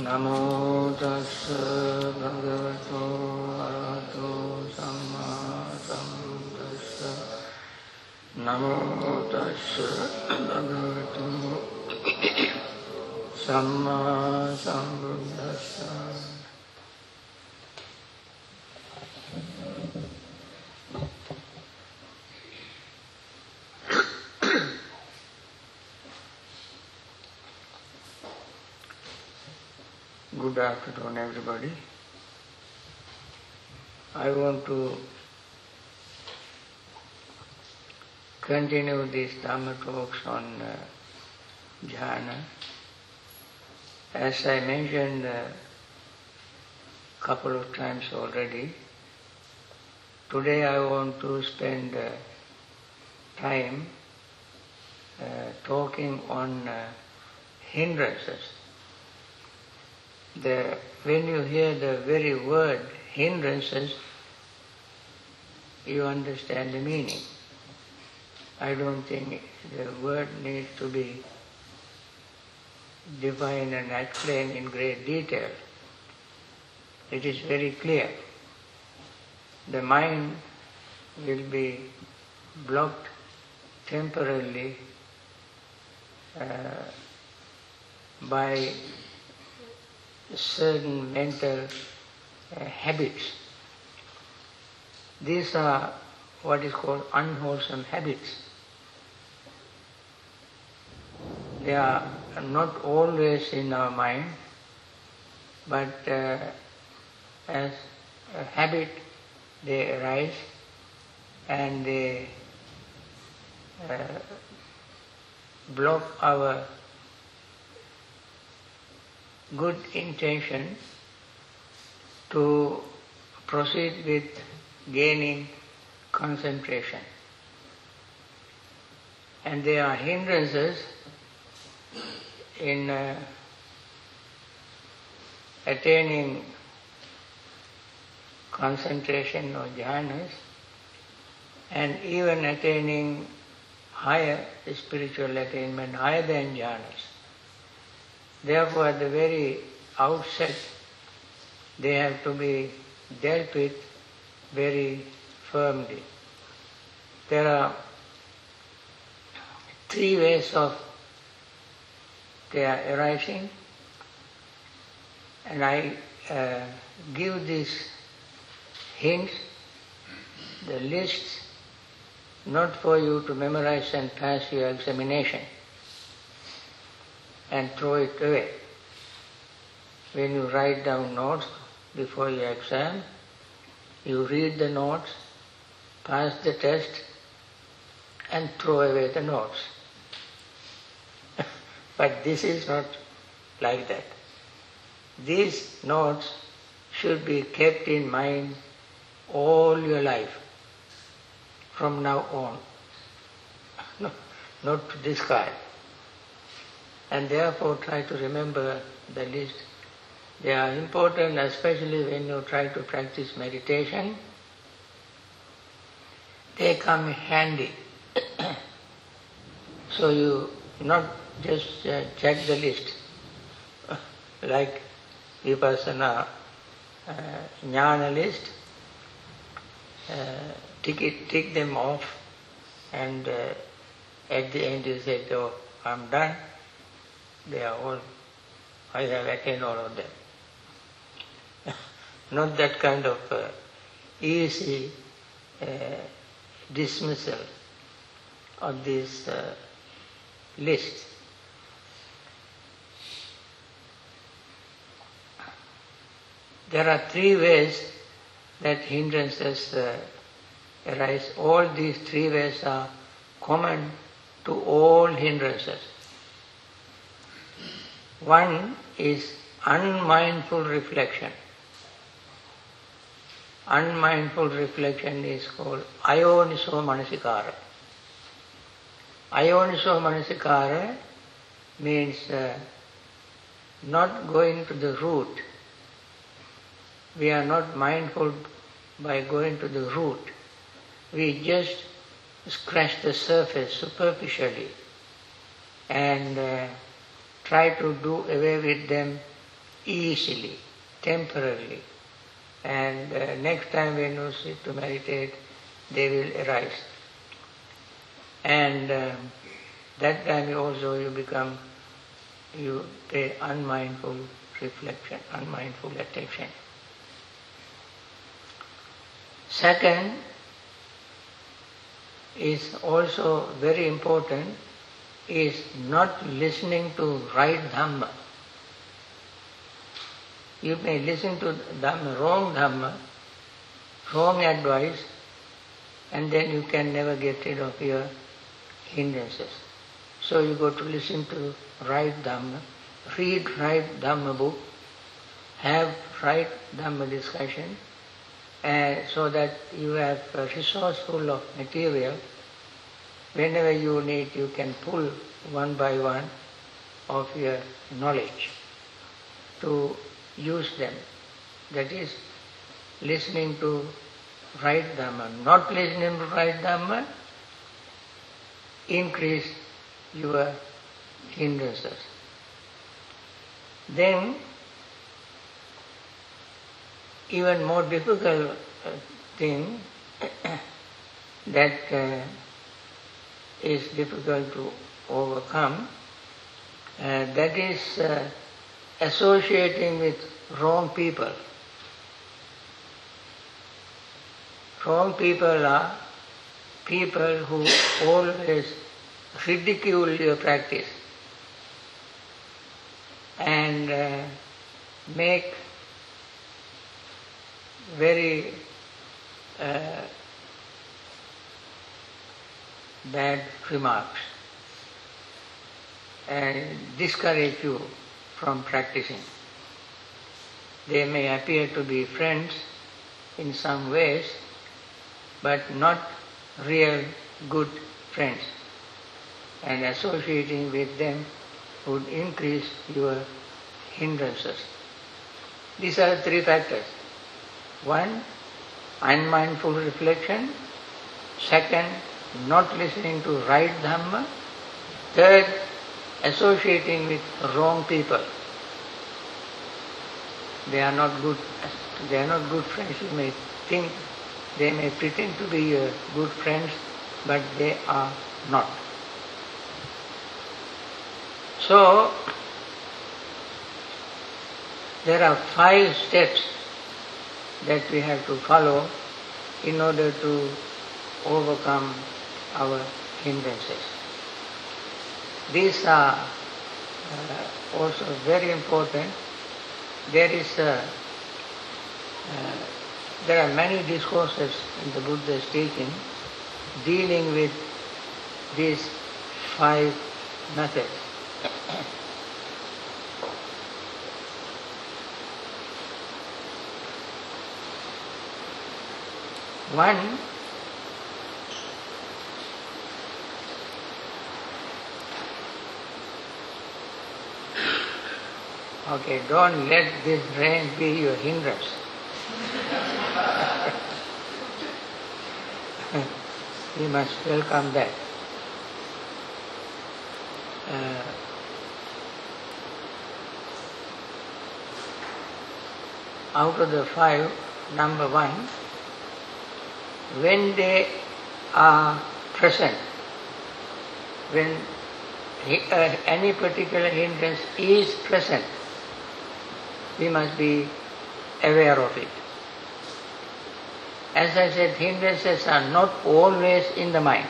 නමෝ තස් භගවතු අරහතු සම්මා සම්බුද්දස්ස නමෝ තස් භගවතු සම්මා සම්බුද්දස්ස Good afternoon, everybody. I want to continue these Dhamma talks on uh, jhana. As I mentioned a couple of times already, today I want to spend uh, time uh, talking on uh, hindrances the, when you hear the very word hindrances, you understand the meaning. I don't think the word needs to be defined and explained in great detail. It is very clear. The mind will be blocked temporarily uh, by certain mental uh, habits. These are what is called unwholesome habits. They are not always in our mind, but uh, as a habit they arise and they uh, block our good intention to proceed with gaining concentration. And there are hindrances in uh, attaining concentration or jhanas and even attaining higher spiritual attainment, higher than jhanas. Therefore, at the very outset, they have to be dealt with very firmly. There are three ways of their arising, and I uh, give these hints, the lists, not for you to memorize and pass your examination and throw it away. When you write down notes before your exam, you read the notes, pass the test, and throw away the notes. but this is not like that. These notes should be kept in mind all your life from now on, not to discard and therefore try to remember the list. They are important especially when you try to practice meditation. They come handy. so you not just uh, check the list like vipassana uh, jhana list, uh, tick, it, tick them off and uh, at the end you say, oh, I'm done they are all, I have attained all of them. Not that kind of uh, easy uh, dismissal of this uh, list. There are three ways that hindrances uh, arise. All these three ways are common to all hindrances. One is unmindful reflection. Unmindful reflection is called ayoniso manasikara. Ayoniso manasikara means uh, not going to the root. We are not mindful by going to the root. We just scratch the surface superficially and uh, try to do away with them easily, temporarily. And uh, next time when you sit to meditate, they will arise. And um, that time also you become, you pay unmindful reflection, unmindful attention. Second is also very important is not listening to right Dhamma. You may listen to Dhamma, wrong Dhamma, wrong advice, and then you can never get rid of your hindrances. So you go to listen to right Dhamma, read right Dhamma book, have right Dhamma discussion, and so that you have a resource full of material. Whenever you need, you can pull one by one of your knowledge to use them. That is, listening to right Dhamma. Not listening to right Dhamma, increase your hindrances. Then, even more difficult thing that uh, is difficult to overcome, uh, that is uh, associating with wrong people. Wrong people are people who always ridicule your practice and uh, make very uh, bad remarks and discourage you from practicing. They may appear to be friends in some ways, but not real good friends. And associating with them would increase your hindrances. These are three factors. One, unmindful reflection. Second, not listening to right Dhamma. Third, associating with wrong people. They are not good. They are not good friends. You may think they may pretend to be good friends, but they are not. So there are five steps that we have to follow in order to overcome our hindrances. These are uh, also very important. There is a, uh, there are many discourses in the Buddha's teaching dealing with these five methods. One Okay, don't let this rain be your hindrance. you must welcome that. Uh, out of the five, number one, when they are present, when uh, any particular hindrance is present, we must be aware of it. As I said, hindrances are not always in the mind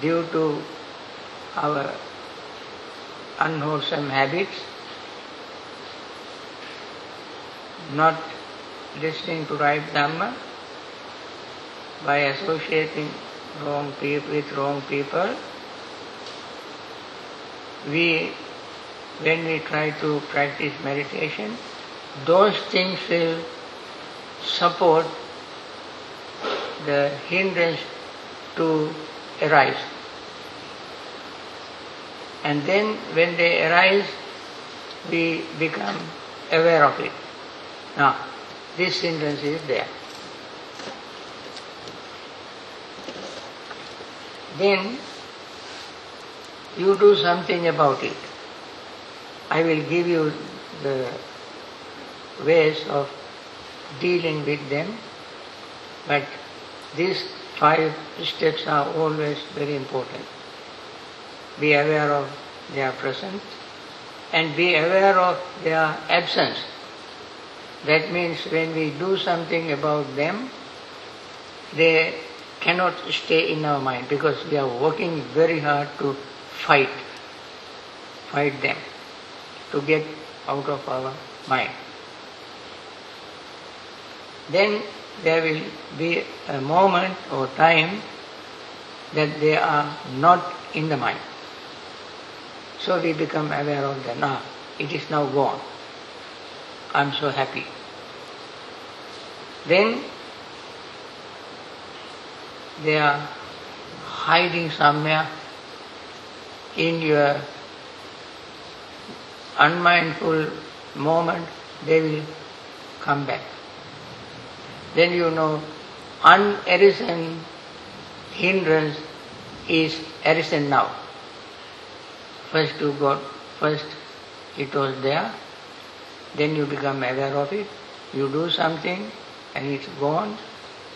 due to our unwholesome habits, not listening to right Dhamma, by associating wrong people with wrong people, we when we try to practice meditation, those things will support the hindrance to arise. And then when they arise, we become aware of it. Now, this hindrance is there. Then you do something about it. I will give you the ways of dealing with them, but these five steps are always very important. Be aware of their presence and be aware of their absence. That means when we do something about them, they cannot stay in our mind because we are working very hard to fight, fight them, to get out of our mind. Then there will be a moment or time that they are not in the mind. So we become aware of them. Ah, it is now gone. I'm so happy. Then they are hiding somewhere in your unmindful moment, they will come back. Then you know unarisen hindrance is arisen now. First you got, first it was there, then you become aware of it, you do something and it's gone,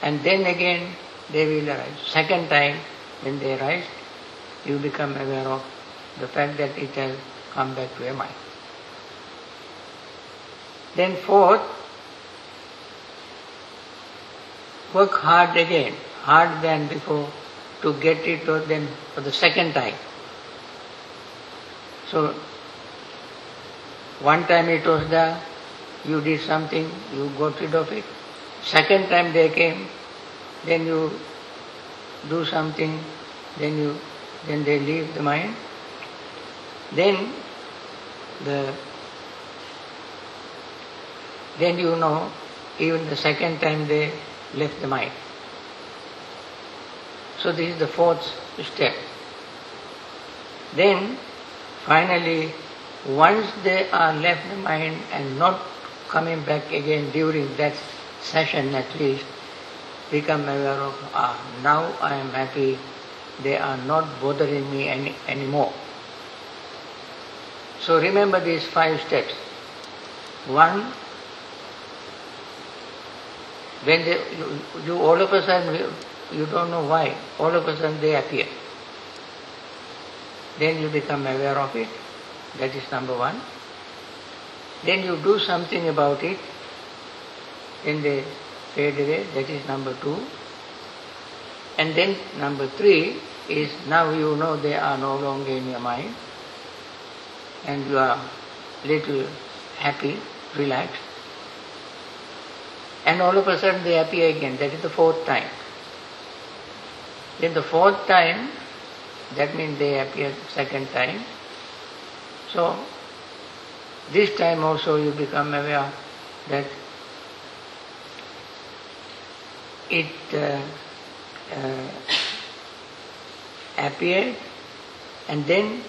and then again they will arise. Second time, when they arise, you become aware of the fact that it has come back to your mind. Then fourth, work hard again, hard than before, to get it to them for the second time. So, one time it was there, you did something, you got rid of it. Second time they came, then you do something, then you then they leave the mind. Then the then you know even the second time they left the mind. So this is the fourth step. Then finally once they are left the mind and not coming back again during that session at least, become aware of, ah, now I am happy, they are not bothering me any, anymore. So remember these five steps. One, when they, you, you all of a sudden, you don't know why, all of a sudden they appear. Then you become aware of it, that is number one. Then you do something about it, then they fade away, that is number two. And then number three is now you know they are no longer in your mind and you are little happy, relaxed. And all of a sudden they appear again, that is the fourth time. Then the fourth time, that means they appear second time. So this time also you become aware that it uh, uh, appeared and then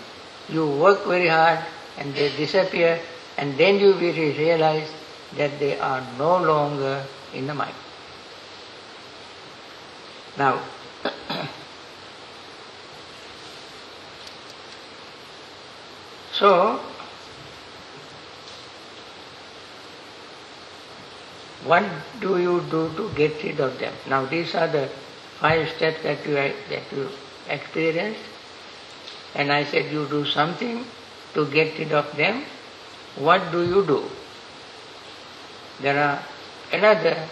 you work very hard and they disappear and then you will realize that they are no longer in the mind. Now, so what do you do to get rid of them? Now these are the five steps that you that you experienced, and I said you do something to get rid of them. What do you do? There are another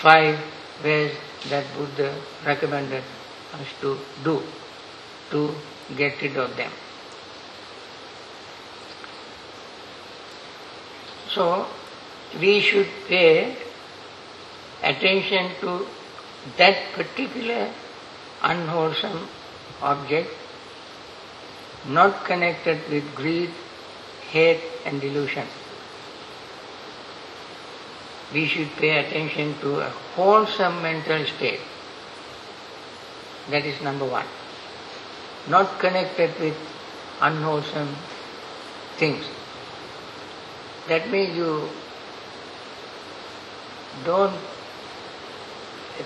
five ways that Buddha recommended us to do to get rid of them. So we should pay attention to that particular unwholesome object not connected with greed, hate and delusion. We should pay attention to a wholesome mental state. That is number one. Not connected with unwholesome things. That means you don't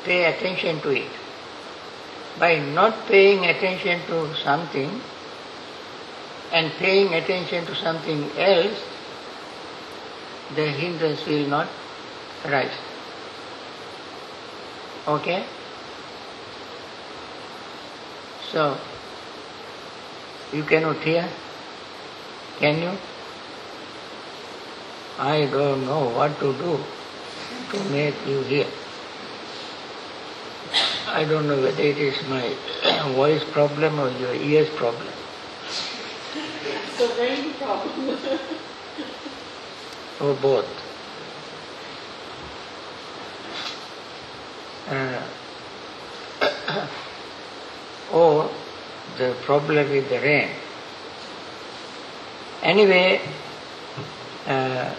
pay attention to it. By not paying attention to something, and paying attention to something else, the hindrance will not arise. Okay? So, you cannot hear? Can you? I don't know what to do to make you hear. I don't know whether it is my voice problem or your ears problem. It's a rain problem. or both. Uh, or the problem with the rain. Anyway, uh,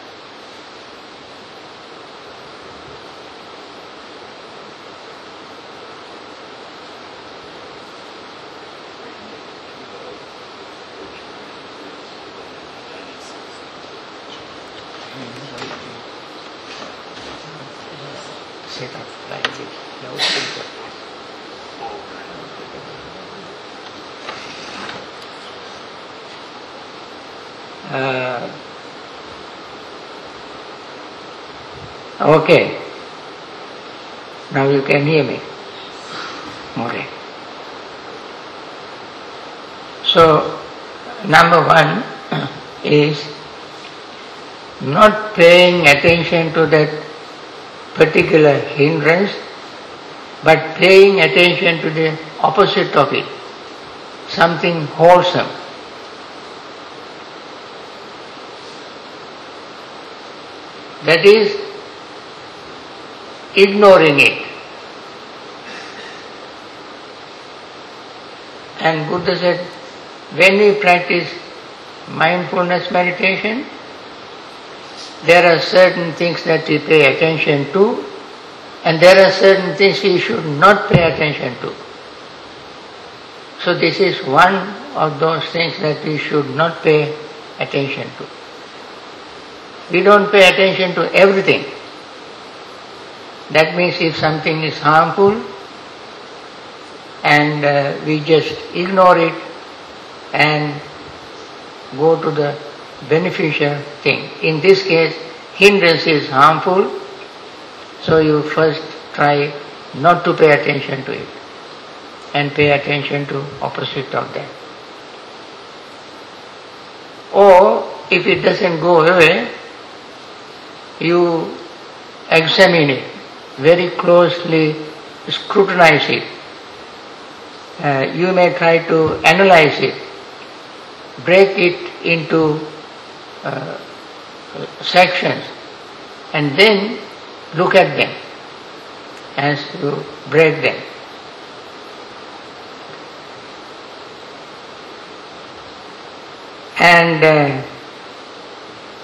set up like this, loudspeaker. Uh, okay. Now you can hear me. Okay. So, number one is not paying attention to that particular hindrance, but paying attention to the opposite of it, something wholesome. That is ignoring it. And Buddha said, when we practice mindfulness meditation, there are certain things that we pay attention to, and there are certain things we should not pay attention to. So this is one of those things that we should not pay attention to. We don't pay attention to everything. That means if something is harmful and uh, we just ignore it and go to the beneficial thing. In this case, hindrance is harmful, so you first try not to pay attention to it and pay attention to opposite of that. Or if it doesn't go away, you examine it very closely, scrutinize it. Uh, you may try to analyze it, break it into uh, sections, and then look at them as you break them. And uh,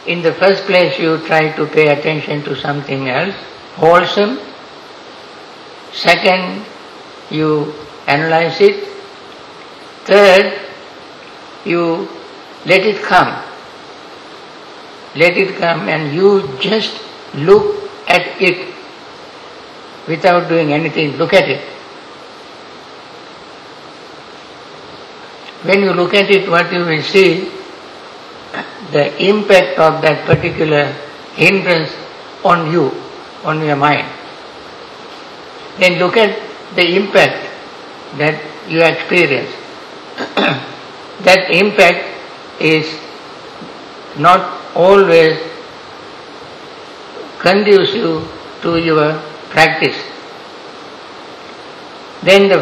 in the first place, you try to pay attention to something else, wholesome. Second, you analyze it. Third, you let it come. Let it come and you just look at it without doing anything. Look at it. When you look at it, what you will see, the impact of that particular hindrance on you, on your mind. Then look at the impact that you experience. that impact is not always conducive to your practice. Then the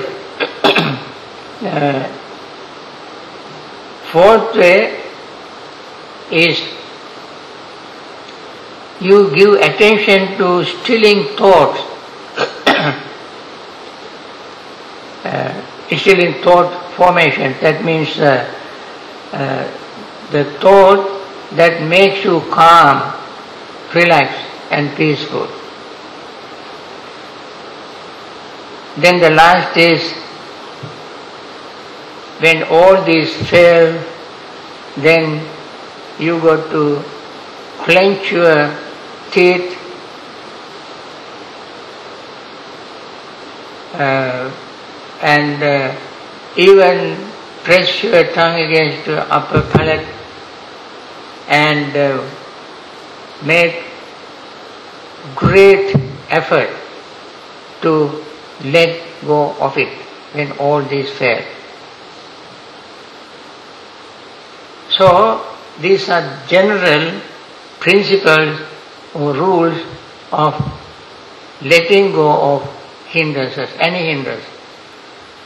uh, fourth way is you give attention to stilling thoughts, uh, thought formation. That means uh, uh, the thought that makes you calm, relaxed, and peaceful. Then the last is when all these fail, then you got to clench your teeth uh, and uh, even press your tongue against your upper palate and uh, make great effort to let go of it when all this fails. So, these are general principles or rules of letting go of hindrances, any hindrance.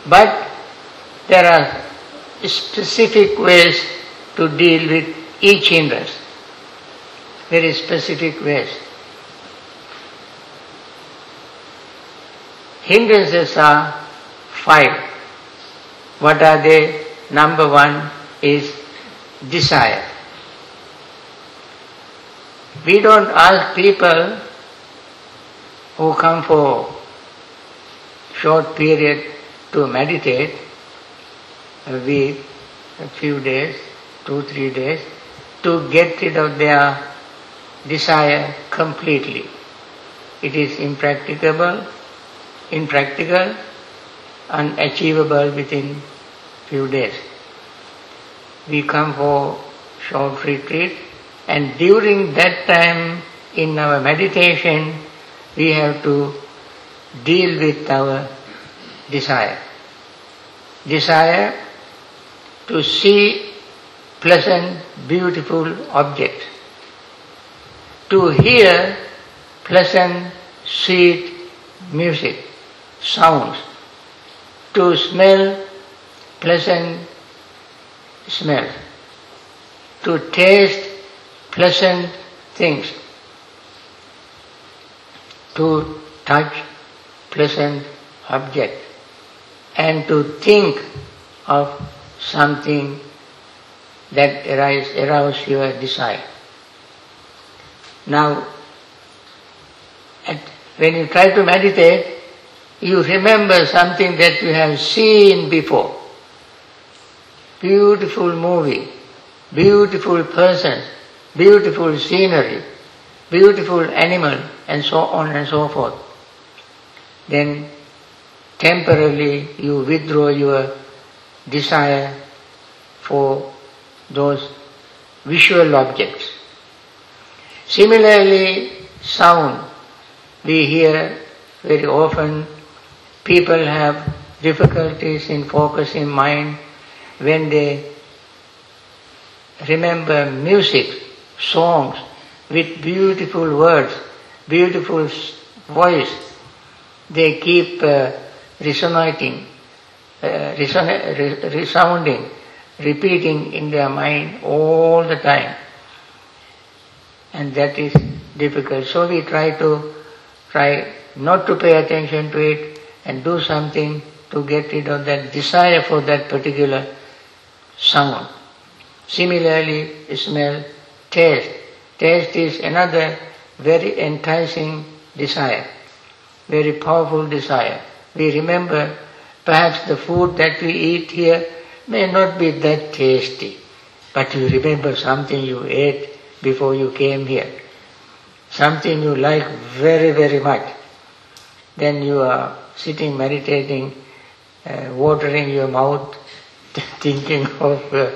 But there are specific ways to deal with each hindrance. Very specific ways. Hindrances are five. What are they? Number one is desire. We don't ask people who come for short period to meditate, a week, a few days, two, three days, to get rid of their desire completely. It is impracticable, impractical, unachievable within few days. We come for short retreat and during that time in our meditation we have to deal with our desire. Desire to see pleasant, beautiful objects. To hear pleasant, sweet music, sounds. To smell pleasant smell. To taste pleasant things. To touch pleasant object. And to think of something that arise, arouse your desire. Now, at, when you try to meditate, you remember something that you have seen before. Beautiful movie, beautiful person, beautiful scenery, beautiful animal, and so on and so forth. Then temporarily you withdraw your desire for those visual objects. Similarly, sound. We hear very often people have difficulties in focusing mind when they remember music, songs with beautiful words, beautiful voice. They keep uh, resonating, uh, reson- re- resounding, repeating in their mind all the time. And that is difficult. So we try to try not to pay attention to it and do something to get rid of that desire for that particular sound. Similarly, smell, taste. Taste is another very enticing desire, very powerful desire. We remember perhaps the food that we eat here may not be that tasty, but you remember something you ate before you came here, something you like very, very much. Then you are sitting meditating, uh, watering your mouth, thinking of uh,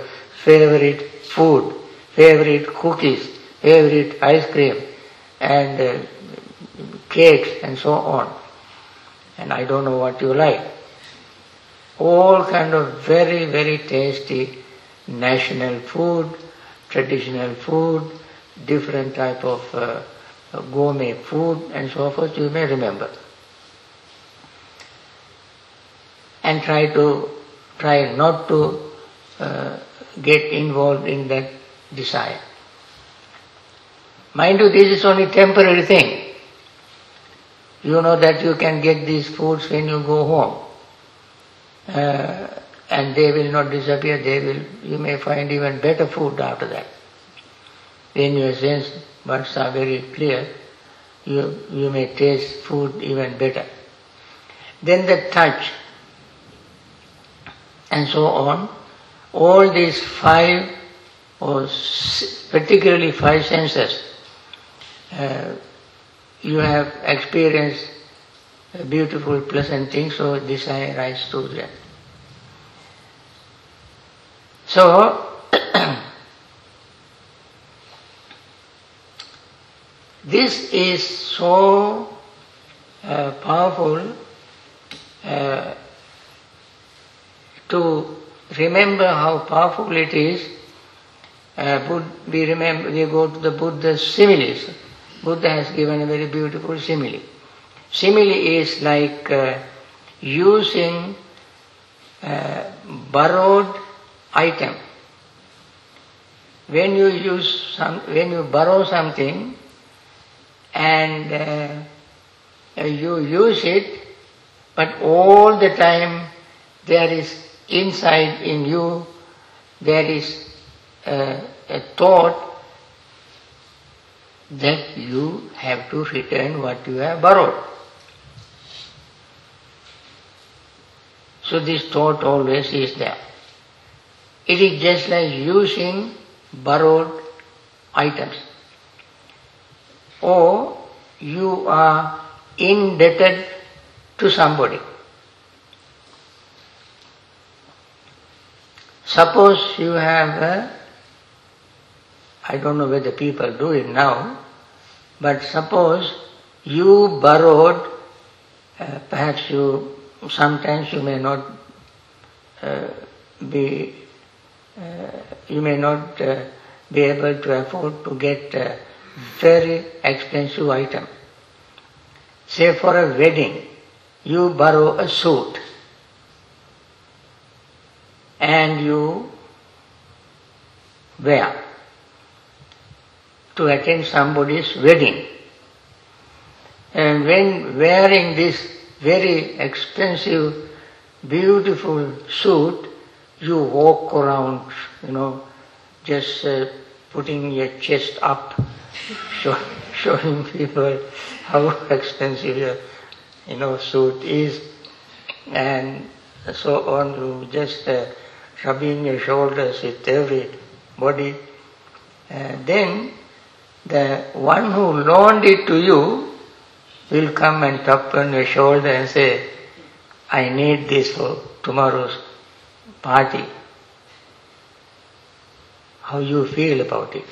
favorite food, favorite cookies, favorite ice cream, and uh, cakes and so on. And I don't know what you like. All kind of very, very tasty national food, traditional food, different type of uh, gourmet food and so forth you may remember. And try to, try not to uh, get involved in that desire. Mind you, this is only temporary thing. You know that you can get these foods when you go home. Uh, and they will not disappear, they will, you may find even better food after that. When your sense buds are very clear, you, you may taste food even better. Then the touch, and so on. All these five, or particularly five senses, uh, you have experienced beautiful, pleasant things, so this desire rises to them. So, this is so uh, powerful uh, to remember how powerful it is. Uh, we remember we go to the Buddha's similes. Buddha has given a very beautiful simile. Simile is like uh, using uh, borrowed item. When you use some, when you borrow something and uh, you use it, but all the time there is inside in you, there is a thought that you have to return what you have borrowed. So this thought always is there. It is just like using borrowed items. Or you are indebted to somebody. Suppose you have a, I don't know whether people do it now, but suppose you borrowed, uh, perhaps you, sometimes you may not uh, be, uh, you may not uh, be able to afford to get a very expensive item. Say for a wedding, you borrow a suit and you wear to attend somebody's wedding. And when wearing this very expensive, beautiful suit, you walk around, you know, just uh, putting your chest up, show, showing people how expensive your, you know, suit is, and so on. You just uh, rubbing your shoulders with everybody. Uh, then the one who loaned it to you will come and tap on your shoulder and say, I need this for tomorrow's party. How you feel about it?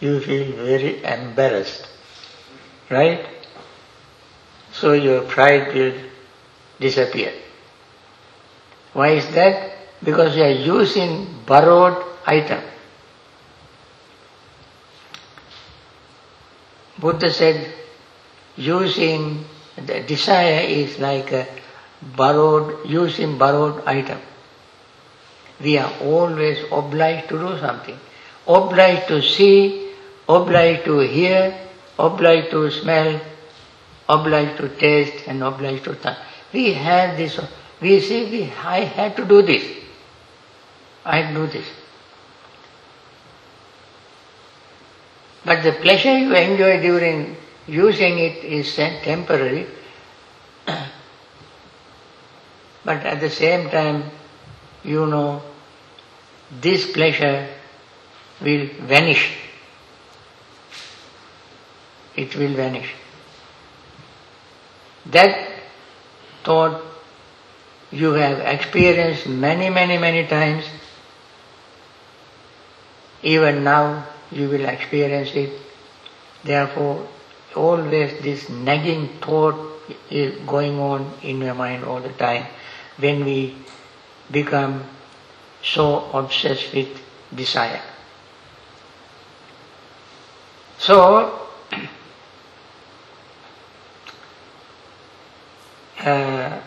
You feel very embarrassed, right? So your pride will disappear. Why is that? Because you are using borrowed item. Buddha said, using the desire is like a borrowed, using borrowed item. We are always obliged to do something. Obliged to see, obliged to hear, obliged to smell, obliged to taste and obliged to touch. We have this, we say, I had to do this. I do this. But the pleasure you enjoy during using it is temporary. but at the same time, you know, this pleasure will vanish. It will vanish. That thought you have experienced many, many, many times. Even now you will experience it. Therefore, always this nagging thought is going on in your mind all the time when we become so obsessed with desire. So, uh,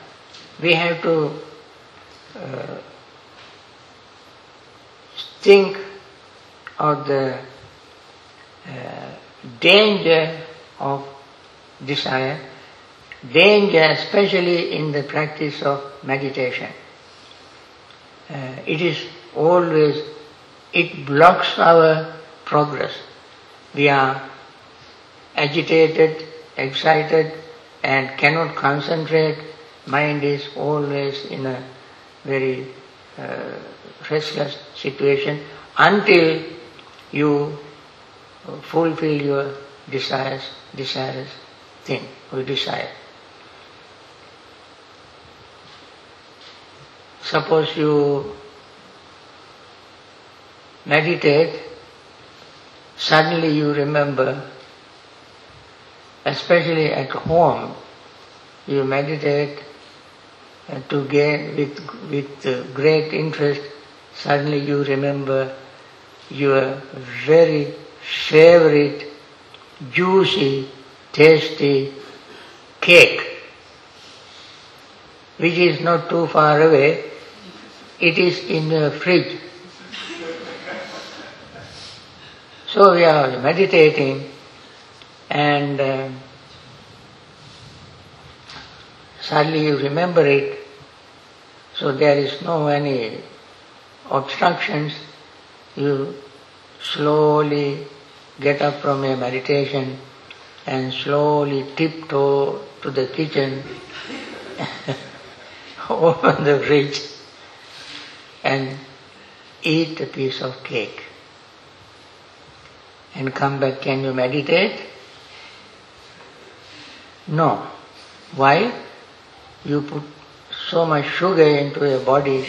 we have to uh, think of the danger of desire, danger especially in the practice of meditation. Uh, it is always, it blocks our progress. We are agitated, excited, and cannot concentrate. Mind is always in a very uh, restless situation until you fulfill your desires, desires thing or desire. Suppose you meditate, suddenly you remember, especially at home, you meditate uh, to gain with, with uh, great interest, suddenly you remember your very favorite juicy, tasty cake, which is not too far away, it is in the fridge. So we are meditating and uh, suddenly you remember it, so there is no any obstructions, you slowly get up from your meditation and slowly tiptoe to the kitchen, open the fridge and eat a piece of cake. And come back, can you meditate? No. Why? You put so much sugar into your body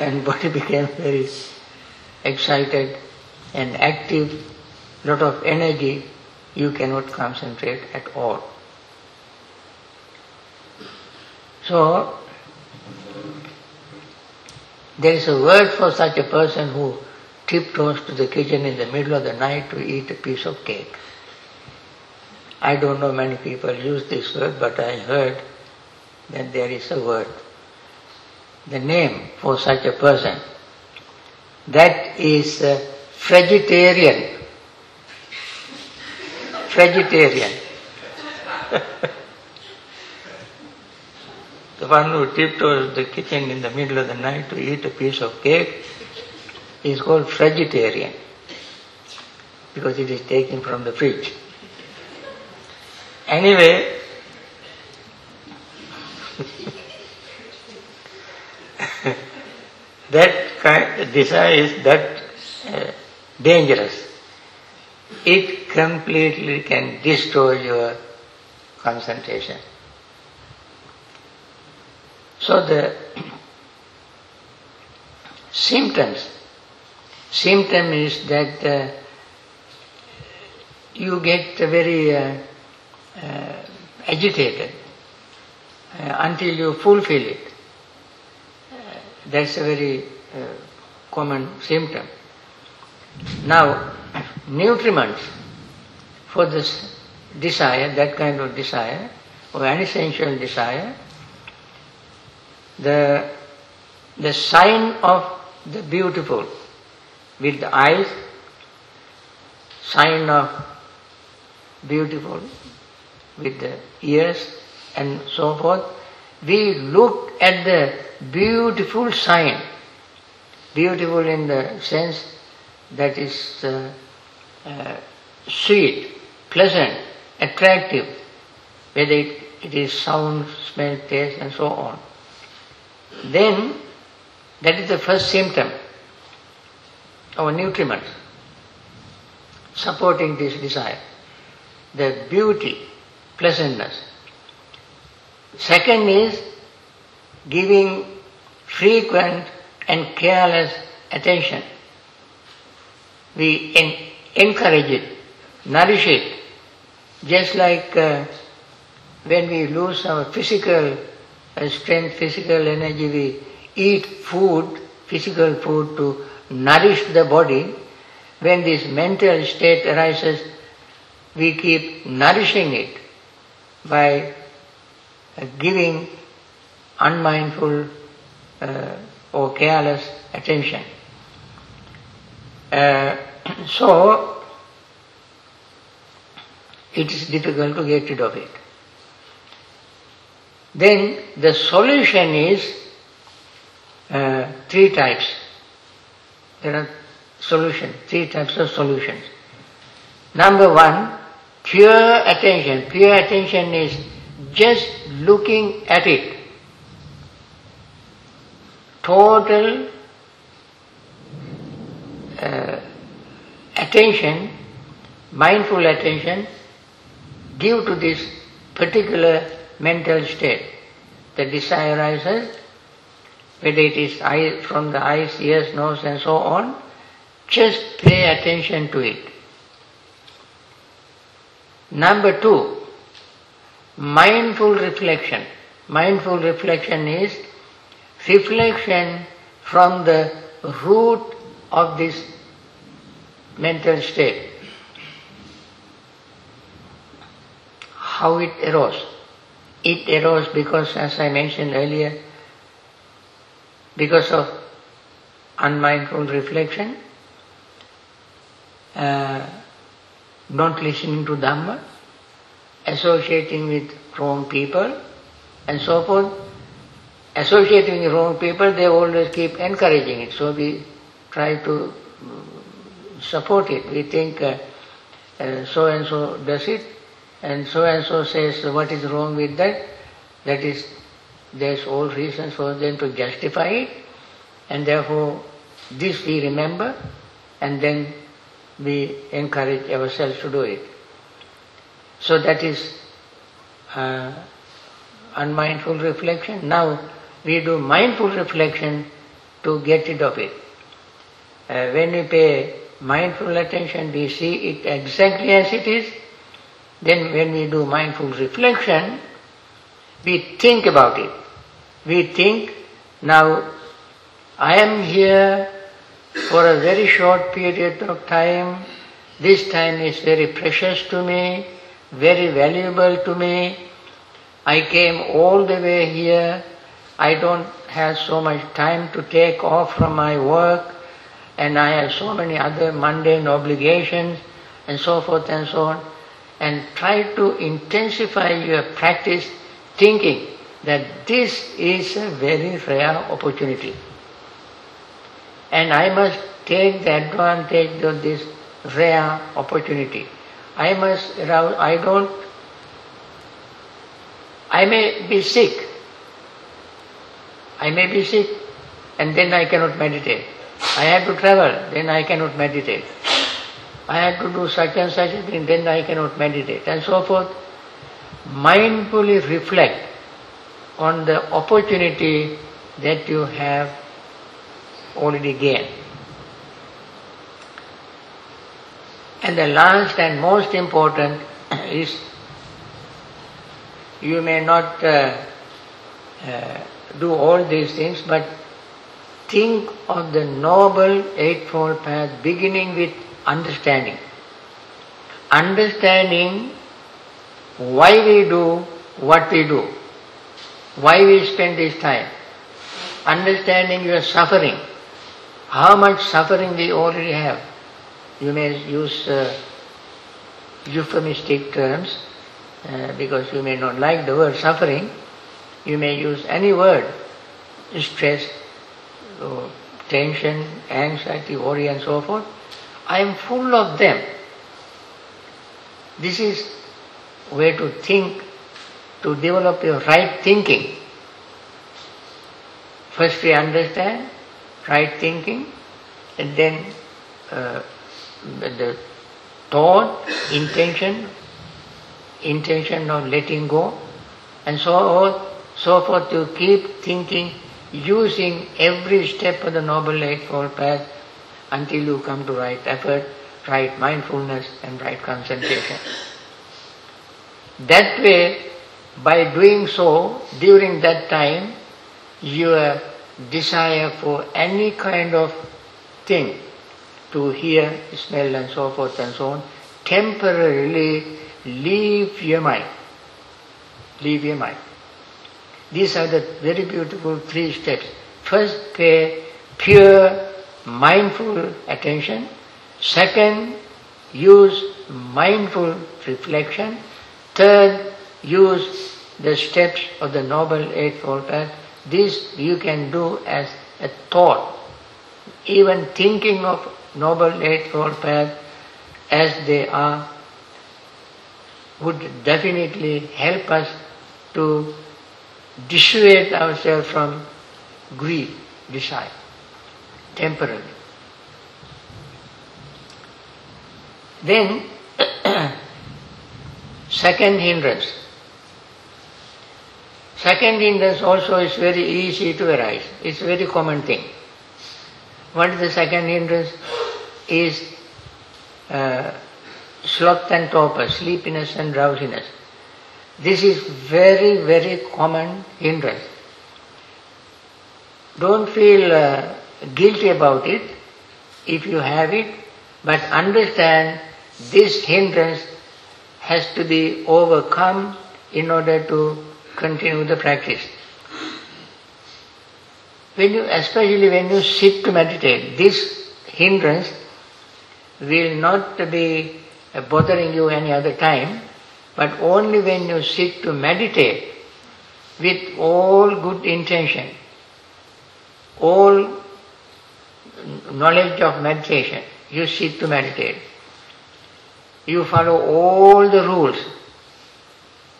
and body became very excited and active, lot of energy, you cannot concentrate at all. So, there is a word for such a person who tiptoes to the kitchen in the middle of the night to eat a piece of cake. I don't know many people use this word, but I heard that there is a word. The name for such a person. That is uh, vegetarian. Vegetarian. the one who tiptoes the kitchen in the middle of the night to eat a piece of cake is called vegetarian because it is taken from the fridge. Anyway, that kind, desire is that uh, dangerous. It completely can destroy your concentration. So the symptoms, symptom is that uh, you get very uh, uh, agitated uh, until you fulfill it. Uh, that's a very uh, common symptom. Now, nutriments for this desire, that kind of desire, or any sensual desire, the, the sign of the beautiful with the eyes, sign of beautiful with the ears and so forth. We look at the beautiful sign, beautiful in the sense that is uh, uh, sweet, pleasant, attractive, whether it, it is sound, smell, taste, and so on. Then that is the first symptom of nutriment supporting this desire. The beauty, pleasantness. Second is giving frequent and careless attention. We en- encourage it, nourish it, just like uh, when we lose our physical uh, strength, physical energy, we eat food, physical food to nourish the body. When this mental state arises, we keep nourishing it by uh, giving unmindful uh, or careless attention. Uh, so, it is difficult to get rid of it. Then the solution is uh, three types. There are solutions, three types of solutions. Number one, pure attention. Pure attention is just looking at it. Total uh, attention, mindful attention, due to this particular mental state. The desire arises, whether it is eye, from the eyes, ears, nose, and so on, Just pay attention to it. Number two, mindful reflection. Mindful reflection is reflection from the root of this mental state. How it arose. It arose because, as I mentioned earlier, because of unmindful reflection, uh, not listening to Dhamma, associating with wrong people, and so forth. Associating with wrong people, they always keep encouraging it. So we try to support it. We think so and so does it, and so and so says what is wrong with that. That is, there's all reasons for them to justify it, and therefore this we remember, and then we encourage ourselves to do it. So that is uh, unmindful reflection. Now we do mindful reflection to get rid of it. Uh, when we pay mindful attention, we see it exactly as it is. Then when we do mindful reflection, we think about it. We think, now I am here for a very short period of time. This time is very precious to me, very valuable to me. I came all the way here. I don't have so much time to take off from my work and I have so many other mundane obligations and so forth and so on. And try to intensify your practice thinking that this is a very rare opportunity. And I must take the advantage of this rare opportunity. I must, I don't, I may be sick. I may be sick and then I cannot meditate. I have to travel, then I cannot meditate. I have to do such and such a thing, then I cannot meditate, and so forth. Mindfully reflect on the opportunity that you have already gained. And the last and most important is you may not uh, uh, do all these things, but think of the noble eightfold path beginning with understanding. Understanding why we do what we do, why we spend this time. Understanding your suffering, how much suffering we already have. You may use uh, euphemistic terms uh, because you may not like the word suffering. You may use any word, stress, or tension, anxiety, worry, and so forth. I am full of them. This is way to think, to develop your right thinking. First we understand right thinking, and then uh, the thought, intention, intention of letting go, and so on, so forth. You keep thinking, using every step of the Noble Eightfold Path until you come to right effort, right mindfulness, and right concentration. That way, by doing so, during that time, your desire for any kind of thing, to hear, smell, and so forth and so on, temporarily leave your mind. Leave your mind. These are the very beautiful three steps. First, pay pure mindful attention. Second, use mindful reflection. Third, use the steps of the Noble Eightfold Path. This you can do as a thought. Even thinking of Noble Eightfold Path as they are would definitely help us to dissuade ourselves from greed, desire, temporarily. Then, second hindrance. Second hindrance also is very easy to arise. It's a very common thing. What is the second hindrance? is uh, sloth and torpor, sleepiness and drowsiness. This is very, very common hindrance. Don't feel uh, guilty about it if you have it, but understand this hindrance has to be overcome in order to continue the practice. When you, especially when you sit to meditate, this hindrance will not be bothering you any other time, but only when you sit to meditate with all good intention, all knowledge of meditation, you sit to meditate. You follow all the rules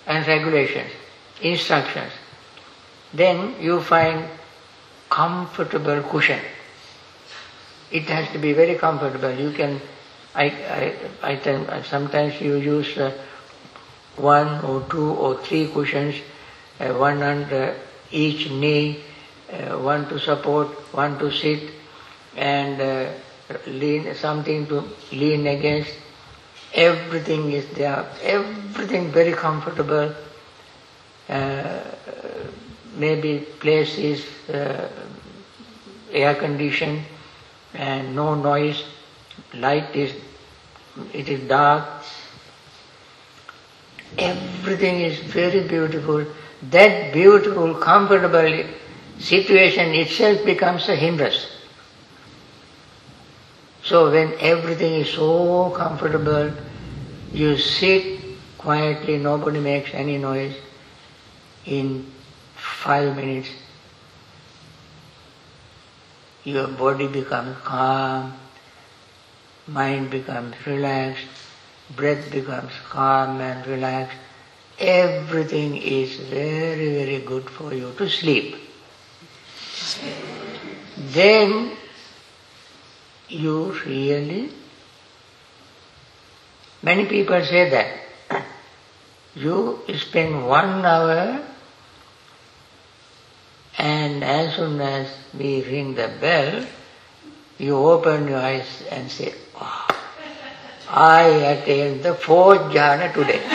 and regulations, instructions. Then you find comfortable cushion. It has to be very comfortable. You can, I, I, I sometimes you use uh, one or two or three cushions, uh, one under each knee, uh, one to support, one to sit, and uh, lean something to lean against. Everything is there. Everything very comfortable. Uh, maybe place is uh, air conditioned and no noise. Light is it is dark. Everything is very beautiful. That beautiful, comfortable situation itself becomes a hindrance. So when everything is so comfortable, you sit quietly, nobody makes any noise. In five minutes, your body becomes calm, mind becomes relaxed, breath becomes calm and relaxed. Everything is very, very good for you to sleep. Then you really, many people say that you spend one hour and as soon as we ring the bell, you open your eyes and say, I attained the fourth jhana today.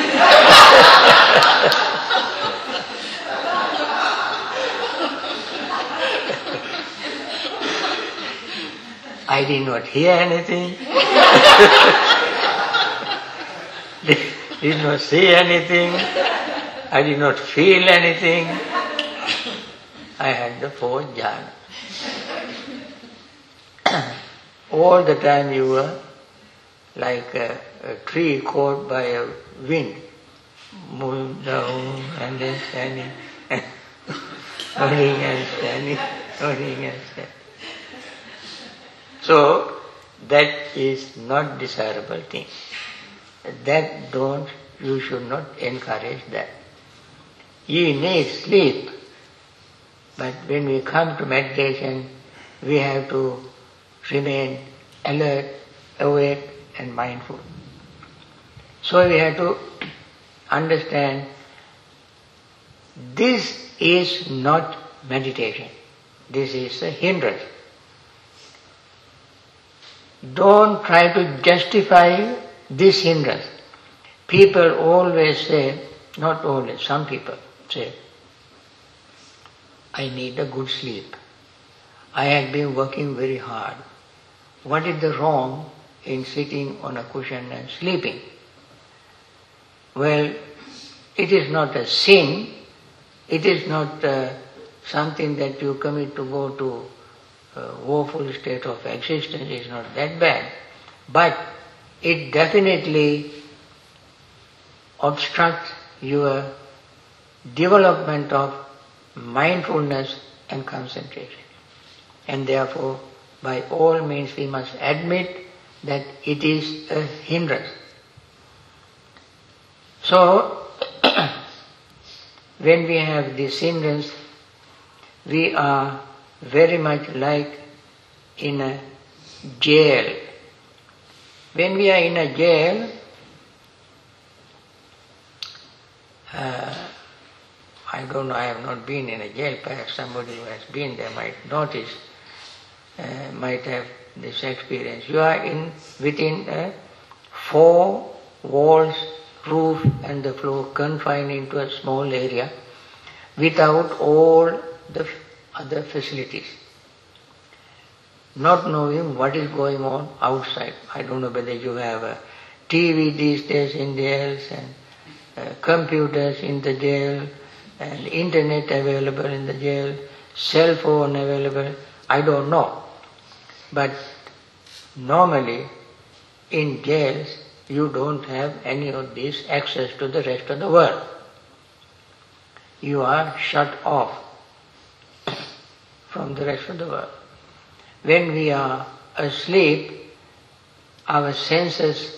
I did not hear anything, did not see anything, I did not feel anything. I had the fourth jhana. All the time you were like a, a tree caught by a wind, moving down and then standing, and moving and standing, moving and standing. So that is not desirable thing. That don't, you should not encourage that. You need sleep, but when we come to meditation, we have to remain alert, awake, and mindful. So we have to understand this is not meditation. This is a hindrance. Don't try to justify this hindrance. People always say, not always, some people say, I need a good sleep. I have been working very hard. What is the wrong in sitting on a cushion and sleeping? Well, it is not a sin. It is not uh, something that you commit to go to a woeful state of existence. It's not that bad. But it definitely obstructs your development of mindfulness and concentration. And therefore, by all means, we must admit that it is a hindrance. So, when we have this hindrance, we are very much like in a jail. When we are in a jail, uh, I don't know, I have not been in a jail, perhaps somebody who has been there might notice, uh, might have this experience. You are in within a four walls, roof and the floor confined into a small area without all the other facilities. Not knowing what is going on outside. I don't know whether you have a TV these days in jails and uh, computers in the jail and internet available in the jail, cell phone available, I don't know. But normally in jails you don't have any of this access to the rest of the world. You are shut off from the rest of the world. When we are asleep, our senses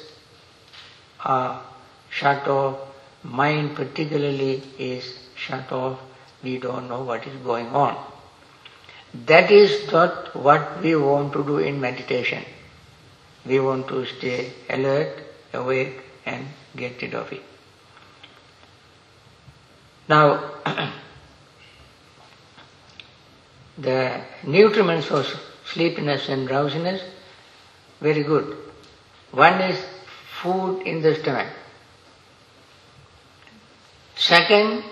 are shut off, mind particularly is shut off, we don't know what is going on. That is not what we want to do in meditation. We want to stay alert, awake and get rid of it. Now, the nutriments for sleepiness and drowsiness, very good. One is food in the stomach. Second,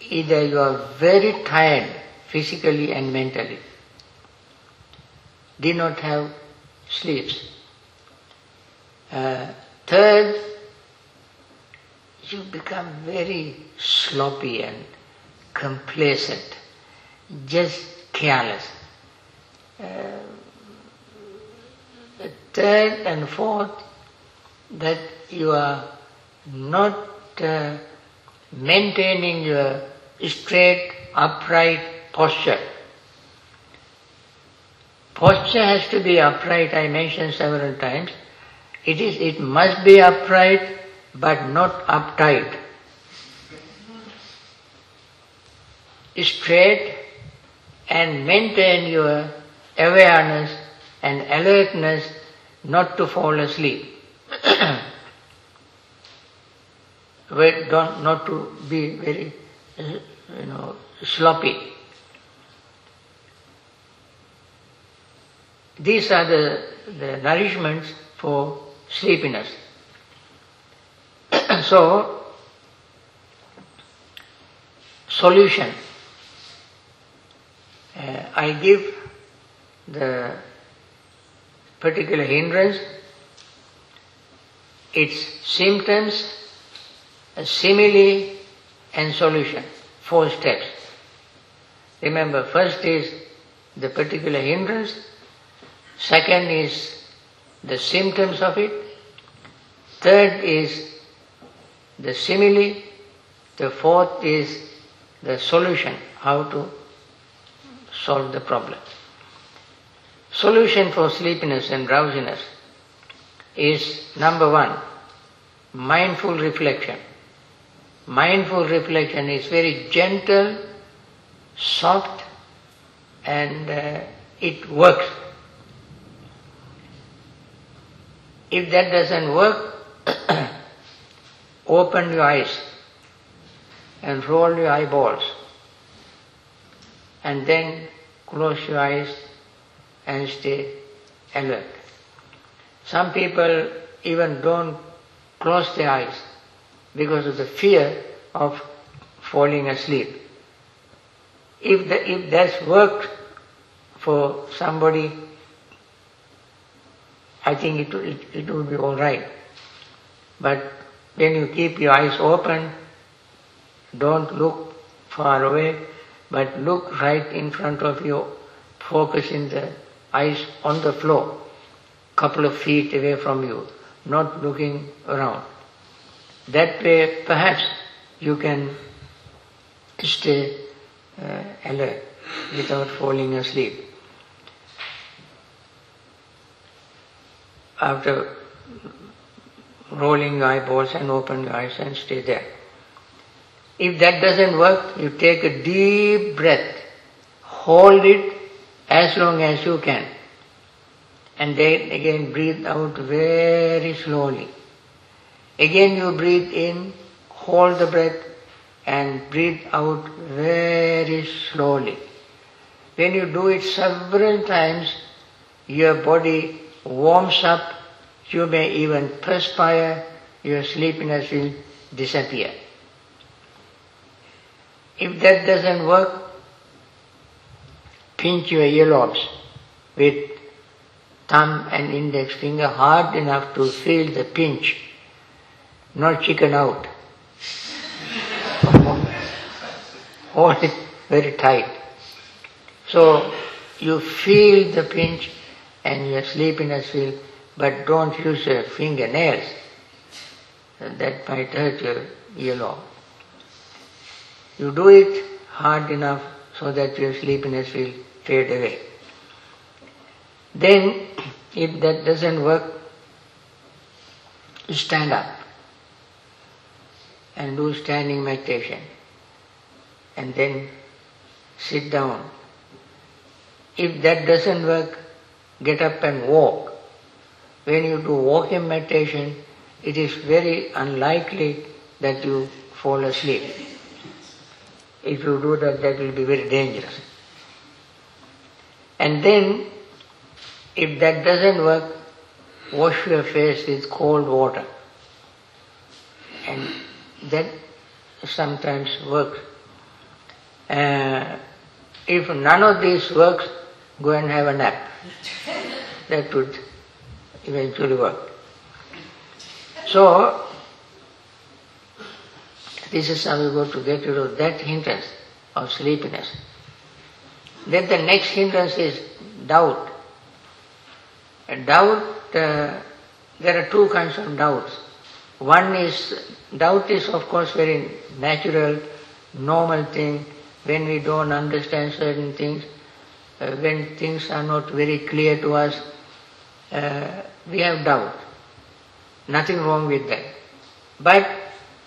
either you are very tired physically and mentally, did not have sleeps. Uh, third, you become very sloppy and complacent, just careless. Uh, third and fourth, that you are not uh, maintaining your straight, upright posture. Posture has to be upright, I mentioned several times. It is, it must be upright, but not uptight. Straight and maintain your awareness and alertness not to fall asleep. Wait, don't, not to be very, uh, you know, sloppy. These are the, the nourishments for sleepiness. so, solution. Uh, I give the particular hindrance, its symptoms, a simile and solution. Four steps. Remember, first is the particular hindrance, second is the symptoms of it, third is the simile, the fourth is the solution, how to solve the problem. Solution for sleepiness and drowsiness is number one, mindful reflection. Mindful reflection is very gentle, soft, and uh, it works. If that doesn't work, open your eyes and roll your eyeballs and then close your eyes and stay alert. Some people even don't close their eyes because of the fear of falling asleep. If, the, if that's worked for somebody, I think it, it, it will be alright. But when you keep your eyes open, don't look far away, but look right in front of you, focus in the eyes on the floor, couple of feet away from you, not looking around. That way, perhaps you can stay uh, alert without falling asleep. After rolling eyeballs and open your eyes and stay there. If that doesn't work, you take a deep breath, hold it as long as you can, and then again breathe out very slowly. Again you breathe in, hold the breath, and breathe out very slowly. When you do it several times, your body warms up, you may even perspire, your sleepiness will disappear. If that doesn't work, pinch your earlobes with thumb and index finger hard enough to feel the pinch, not chicken out. Hold it very tight. So you feel the pinch and your sleepiness will, but don't use your fingernails. That might hurt your earlobe. You do it hard enough so that your sleepiness will fade away. Then, if that doesn't work, stand up and do standing meditation and then sit down. If that doesn't work, get up and walk. When you do walking meditation, it is very unlikely that you fall asleep. If you do that, that will be very dangerous. And then, if that doesn't work, wash your face with cold water. And that sometimes works. Uh, if none of these works, go and have a nap. that would eventually work. So, this is how we go to get rid of that hindrance of sleepiness. Then the next hindrance is doubt. A doubt, uh, there are two kinds of doubts. One is, doubt is of course very natural, normal thing when we don't understand certain things, uh, when things are not very clear to us, uh, we have doubt. Nothing wrong with that. But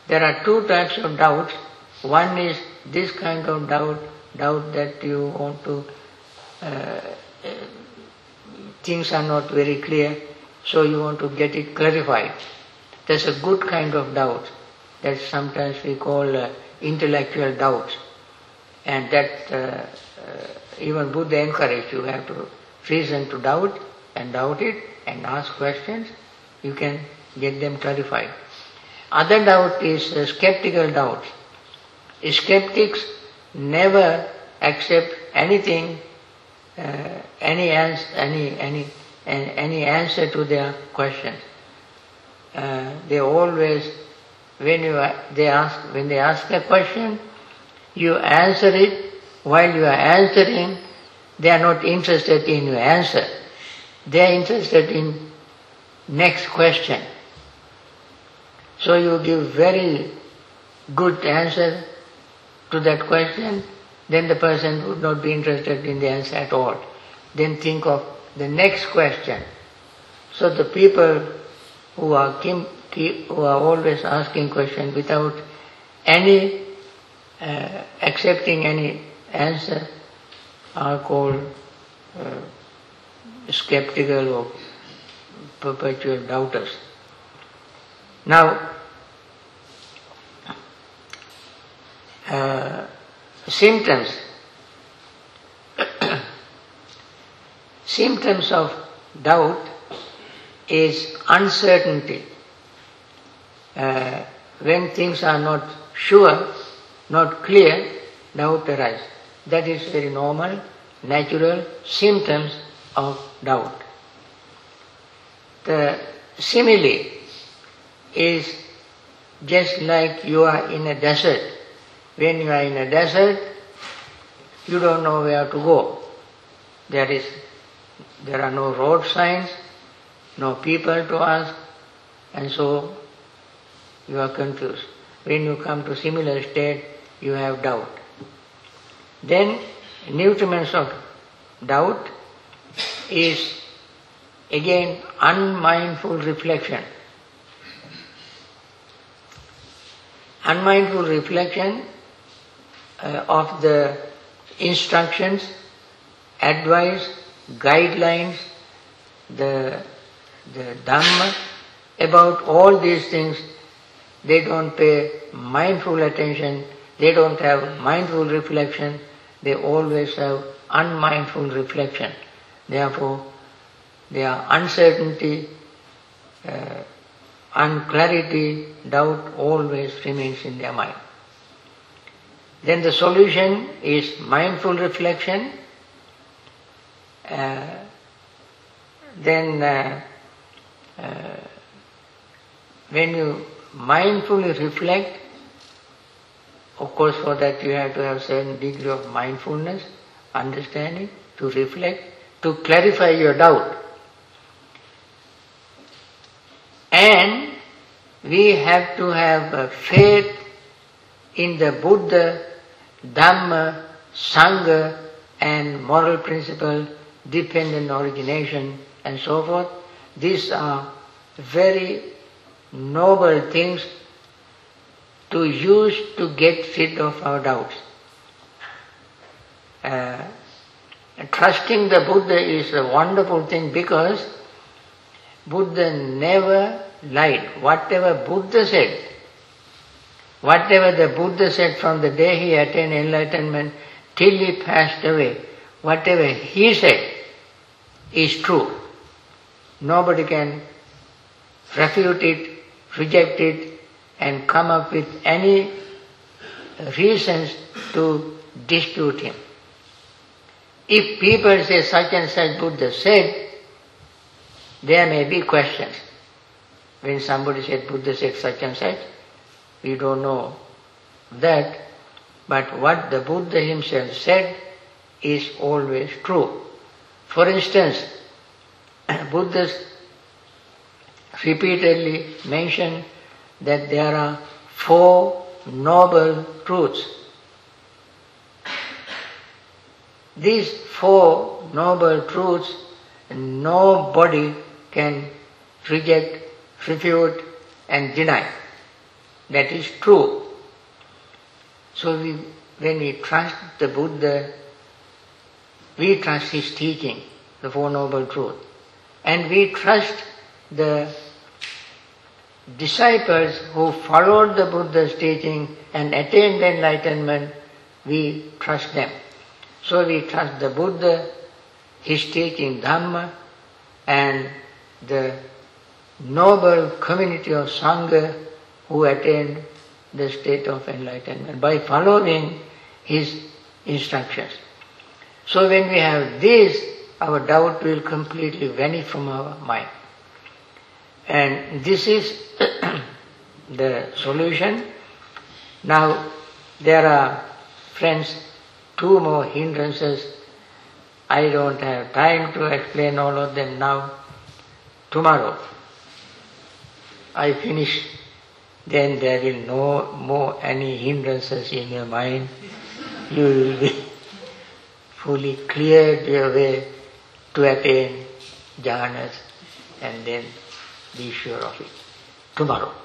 there are two types of doubts. One is this kind of doubt, doubt that you want to, uh, things are not very clear, so you want to get it clarified. That's a good kind of doubt that sometimes we call uh, intellectual doubt. And that uh, uh, even Buddha encouraged you have to reason to doubt and doubt it and ask questions. You can get them clarified. Other doubt is uh, skeptical doubt. Skeptics never accept anything, uh, any answer, any any any answer to their questions. Uh, they always, when you they ask when they ask a question, you answer it. While you are answering, they are not interested in your answer. They are interested in next question. So you give very good answer to that question, then the person would not be interested in the answer at all. Then think of the next question. So the people who are kim, who are always asking questions without any uh, accepting any answer are called uh, skeptical or perpetual doubters. Now, uh, symptoms. symptoms of doubt is uncertainty. Uh, when things are not sure, not clear, doubt arises. That is very normal, natural symptoms of doubt. The simile is just like you are in a desert. When you are in a desert, you don't know where to go. There is, there are no road signs, no people to ask, and so you are confused. When you come to similar state, you have doubt. Then nutriments of doubt is again unmindful reflection. Unmindful reflection uh, of the instructions, advice, guidelines, the, the Dhamma, about all these things, they don't pay mindful attention, they don't have mindful reflection, they always have unmindful reflection. Therefore, their uncertainty, uh, unclarity, doubt always remains in their mind. Then the solution is mindful reflection. Uh, then uh, uh, when you mindfully reflect, of course for that you have to have certain degree of mindfulness, understanding, to reflect, to clarify your doubt. And we have to have faith in the Buddha, Dhamma, Sangha and moral principle, dependent origination and so forth. These are very noble things to use to get rid of our doubts. Uh, trusting the Buddha is a wonderful thing because Buddha never lied. Whatever Buddha said, whatever the Buddha said from the day he attained enlightenment till he passed away, whatever he said is true. Nobody can refute it, reject it, and come up with any reasons to dispute him. If people say such and such Buddha said, there may be questions. When somebody said Buddha said such and such, we don't know that, but what the Buddha himself said is always true. For instance, Buddha repeatedly mentioned that there are four noble truths. These four noble truths nobody can reject, refute and deny. That is true. So we, when we trust the Buddha, we trust his teaching, the Four Noble Truths. And we trust the disciples who followed the Buddha's teaching and attained enlightenment, we trust them. So we trust the Buddha, his teaching Dhamma, and the noble community of Sangha who attained the state of enlightenment by following his instructions. So when we have this, our doubt will completely vanish from our mind. And this is the solution. Now there are, friends, two more hindrances. I don't have time to explain all of them now. Tomorrow I finish, then there will no more any hindrances in your mind. You will be fully cleared your way to attain jhanas and then be sure of it. Tomorrow.